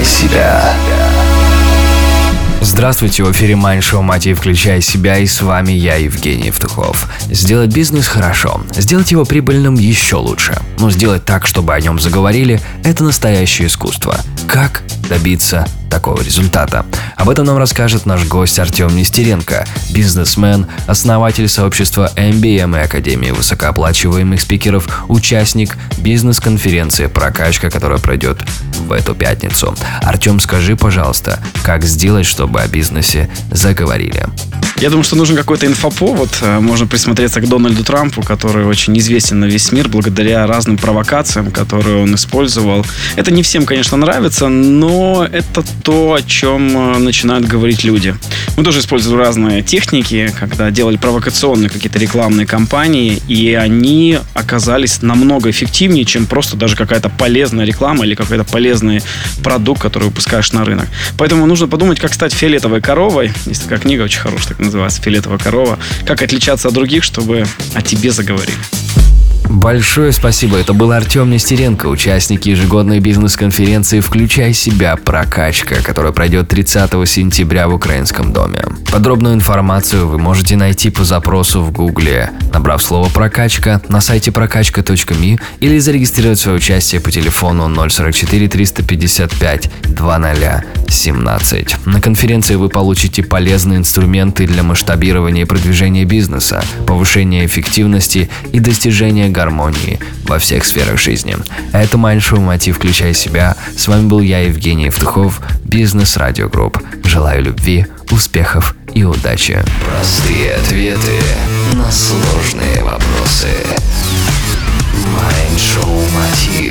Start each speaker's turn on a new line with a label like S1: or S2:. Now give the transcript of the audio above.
S1: «Включай себя». Здравствуйте, в эфире Show Мати «Включай себя» и с вами я, Евгений Евтухов. Сделать бизнес хорошо, сделать его прибыльным еще лучше. Но сделать так, чтобы о нем заговорили – это настоящее искусство. Как добиться такого результата. Об этом нам расскажет наш гость Артем Нестеренко, бизнесмен, основатель сообщества MBM и Академии высокооплачиваемых спикеров, участник бизнес-конференции «Прокачка», которая пройдет в эту пятницу. Артем, скажи, пожалуйста, как сделать, чтобы о бизнесе заговорили?
S2: Я думаю, что нужен какой-то инфоповод. Э, можно присмотреться к Дональду Трампу, который очень известен на весь мир благодаря разным провокациям, которые он использовал. Это не всем, конечно, нравится, но это то, о чем э, начинают говорить люди. Мы тоже использовали разные техники, когда делали провокационные какие-то рекламные кампании, и они оказались намного эффективнее, чем просто даже какая-то полезная реклама или какой-то полезный продукт, который выпускаешь на рынок. Поэтому нужно подумать, как стать фиолетовой коровой. Есть такая книга очень хорошая, так называется «Фиолетовая корова». Как отличаться от других, чтобы о тебе заговорили.
S1: Большое спасибо. Это был Артем Нестеренко, участник ежегодной бизнес-конференции «Включай себя. Прокачка», которая пройдет 30 сентября в Украинском доме. Подробную информацию вы можете найти по запросу в Гугле, набрав слово «прокачка» на сайте прокачка.ми или зарегистрировать свое участие по телефону 044 355 2017. На конференции вы получите полезные инструменты для масштабирования и продвижения бизнеса, повышения эффективности и достижения гармонии во всех сферах жизни. Это Майндшоу Мотив «Включай себя». С вами был я, Евгений Евтухов, Бизнес Радио Групп. Желаю любви, успехов и удачи. Простые ответы на сложные вопросы. Майндшоу Мотив.